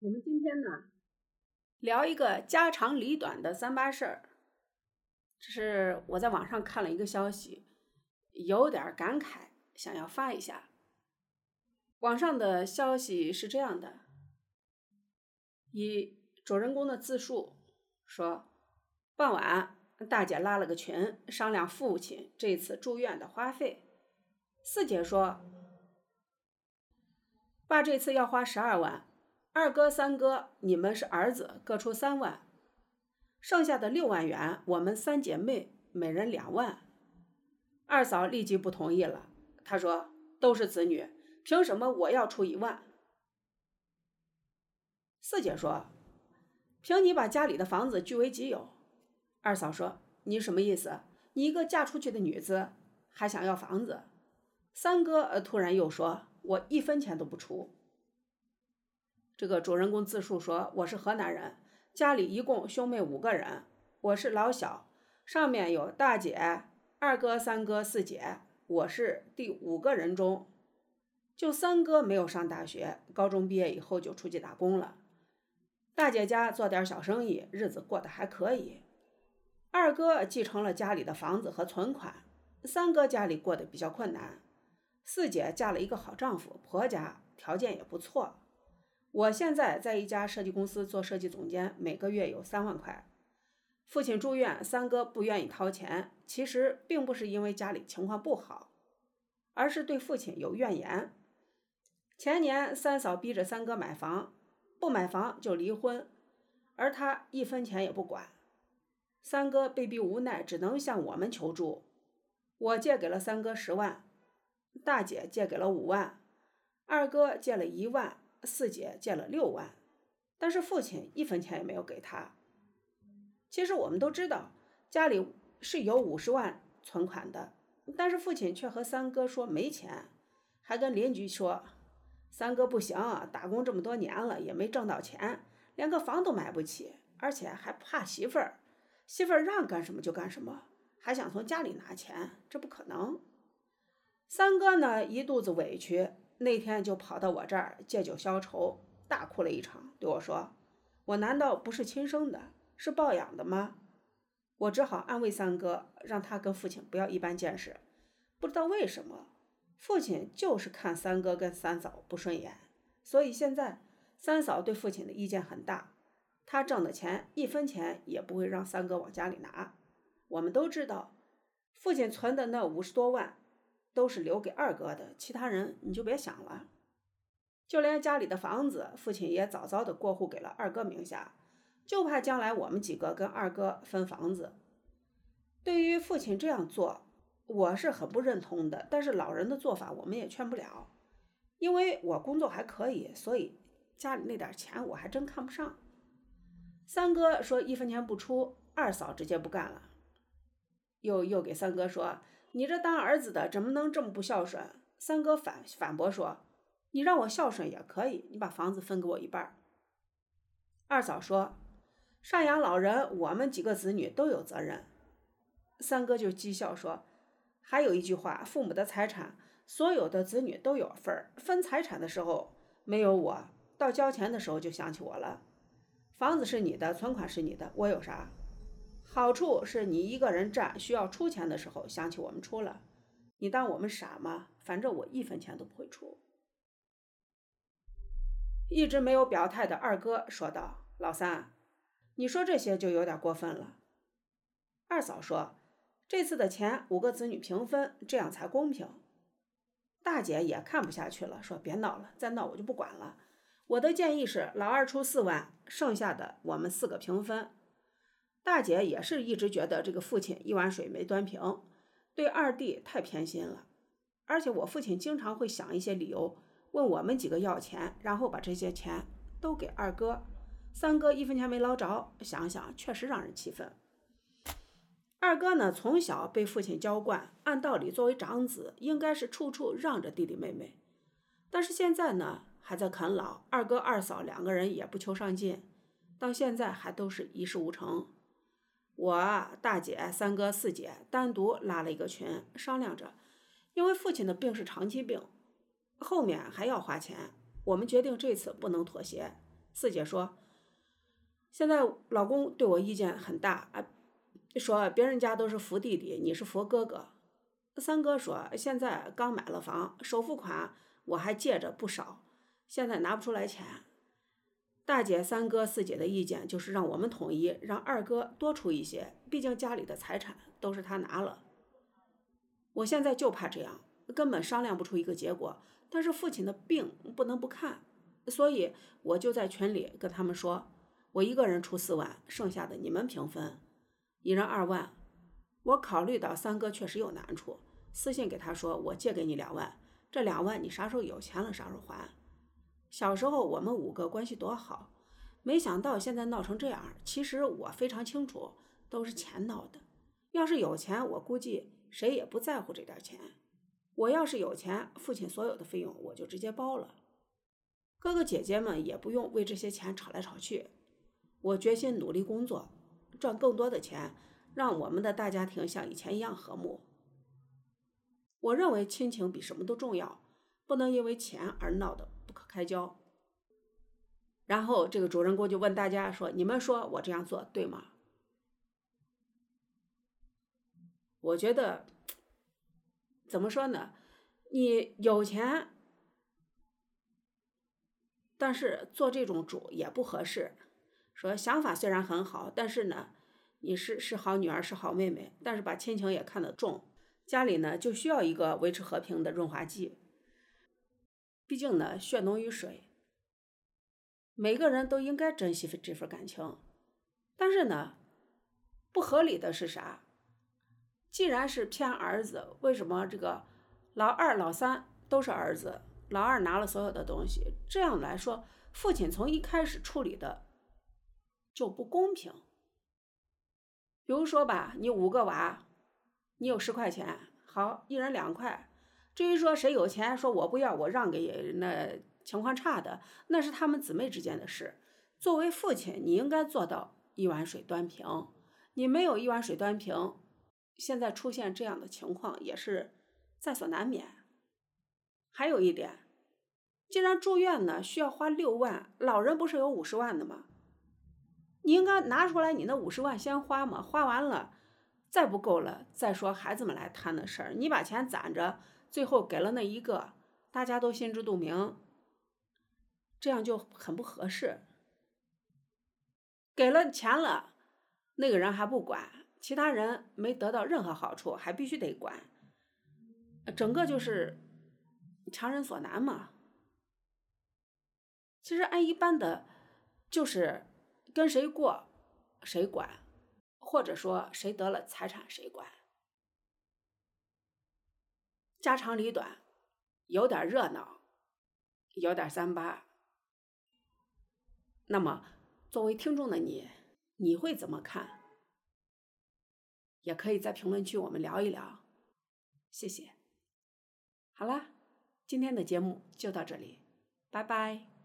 我们今天呢，聊一个家长里短的三八事儿。这是我在网上看了一个消息，有点感慨，想要发一下。网上的消息是这样的：以主人公的自述说，傍晚大姐拉了个群，商量父亲这次住院的花费。四姐说，爸这次要花十二万。二哥、三哥，你们是儿子，各出三万，剩下的六万元，我们三姐妹每人两万。二嫂立即不同意了，她说：“都是子女，凭什么我要出一万？”四姐说：“凭你把家里的房子据为己有。”二嫂说：“你什么意思？你一个嫁出去的女子，还想要房子？”三哥呃突然又说：“我一分钱都不出。”这个主人公自述说：“我是河南人，家里一共兄妹五个人，我是老小，上面有大姐、二哥、三哥、四姐，我是第五个人中。就三哥没有上大学，高中毕业以后就出去打工了。大姐家做点小生意，日子过得还可以。二哥继承了家里的房子和存款，三哥家里过得比较困难。四姐嫁了一个好丈夫，婆家条件也不错。”我现在在一家设计公司做设计总监，每个月有三万块。父亲住院，三哥不愿意掏钱，其实并不是因为家里情况不好，而是对父亲有怨言。前年三嫂逼着三哥买房，不买房就离婚，而他一分钱也不管。三哥被逼无奈，只能向我们求助。我借给了三哥十万，大姐借给了五万，二哥借了一万。四姐借了六万，但是父亲一分钱也没有给他。其实我们都知道，家里是有五十万存款的，但是父亲却和三哥说没钱，还跟邻居说三哥不行，打工这么多年了也没挣到钱，连个房都买不起，而且还怕媳妇儿，媳妇儿让干什么就干什么，还想从家里拿钱，这不可能。三哥呢，一肚子委屈。那天就跑到我这儿借酒消愁，大哭了一场，对我说：“我难道不是亲生的，是抱养的吗？”我只好安慰三哥，让他跟父亲不要一般见识。不知道为什么，父亲就是看三哥跟三嫂不顺眼，所以现在三嫂对父亲的意见很大。他挣的钱一分钱也不会让三哥往家里拿。我们都知道，父亲存的那五十多万。都是留给二哥的，其他人你就别想了。就连家里的房子，父亲也早早的过户给了二哥名下，就怕将来我们几个跟二哥分房子。对于父亲这样做，我是很不认同的。但是老人的做法，我们也劝不了。因为我工作还可以，所以家里那点钱我还真看不上。三哥说一分钱不出，二嫂直接不干了，又又给三哥说。你这当儿子的怎么能这么不孝顺？三哥反反驳说：“你让我孝顺也可以，你把房子分给我一半。”二嫂说：“赡养老人，我们几个子女都有责任。”三哥就讥笑说：“还有一句话，父母的财产，所有的子女都有份儿。分财产的时候没有我，到交钱的时候就想起我了。房子是你的，存款是你的，我有啥？”好处是你一个人占，需要出钱的时候想起我们出了，你当我们傻吗？反正我一分钱都不会出。一直没有表态的二哥说道：“老三，你说这些就有点过分了。”二嫂说：“这次的钱五个子女平分，这样才公平。”大姐也看不下去了，说：“别闹了，再闹我就不管了。我的建议是，老二出四万，剩下的我们四个平分。”大姐也是一直觉得这个父亲一碗水没端平，对二弟太偏心了。而且我父亲经常会想一些理由问我们几个要钱，然后把这些钱都给二哥、三哥，一分钱没捞着。想想确实让人气愤。二哥呢，从小被父亲娇惯，按道理作为长子应该是处处让着弟弟妹妹，但是现在呢还在啃老，二哥二嫂两个人也不求上进，到现在还都是一事无成。我大姐、三哥、四姐单独拉了一个群，商量着，因为父亲的病是长期病，后面还要花钱，我们决定这次不能妥协，四姐说：“现在老公对我意见很大啊，说别人家都是扶弟弟，你是扶哥哥。”三哥说：“现在刚买了房，首付款我还借着不少，现在拿不出来钱。”大姐、三哥、四姐的意见就是让我们统一，让二哥多出一些，毕竟家里的财产都是他拿了。我现在就怕这样，根本商量不出一个结果。但是父亲的病不能不看，所以我就在群里跟他们说，我一个人出四万，剩下的你们平分，一人二万。我考虑到三哥确实有难处。私信给他说：“我借给你两万，这两万你啥时候有钱了啥时候还。”小时候我们五个关系多好，没想到现在闹成这样。其实我非常清楚，都是钱闹的。要是有钱，我估计谁也不在乎这点钱。我要是有钱，父亲所有的费用我就直接包了，哥哥姐姐们也不用为这些钱吵来吵去。我决心努力工作，赚更多的钱，让我们的大家庭像以前一样和睦。我认为亲情比什么都重要，不能因为钱而闹得不可开交。然后这个主人公就问大家说：“你们说我这样做对吗？”我觉得怎么说呢？你有钱，但是做这种主也不合适。说想法虽然很好，但是呢，你是是好女儿，是好妹妹，但是把亲情也看得重。家里呢就需要一个维持和平的润滑剂。毕竟呢，血浓于水，每个人都应该珍惜这份感情。但是呢，不合理的是啥？既然是骗儿子，为什么这个老二、老三都是儿子，老二拿了所有的东西？这样来说，父亲从一开始处理的就不公平。比如说吧，你五个娃。你有十块钱，好，一人两块。至于说谁有钱，说我不要，我让给那情况差的，那是他们姊妹之间的事。作为父亲，你应该做到一碗水端平。你没有一碗水端平，现在出现这样的情况也是在所难免。还有一点，既然住院呢需要花六万，老人不是有五十万的吗？你应该拿出来你那五十万先花嘛，花完了。再不够了，再说孩子们来谈的事儿。你把钱攒着，最后给了那一个，大家都心知肚明，这样就很不合适。给了钱了，那个人还不管，其他人没得到任何好处，还必须得管，整个就是强人所难嘛。其实按一般的，就是跟谁过，谁管。或者说谁得了财产谁管，家长里短，有点热闹，有点三八。那么作为听众的你，你会怎么看？也可以在评论区我们聊一聊，谢谢。好啦，今天的节目就到这里，拜拜。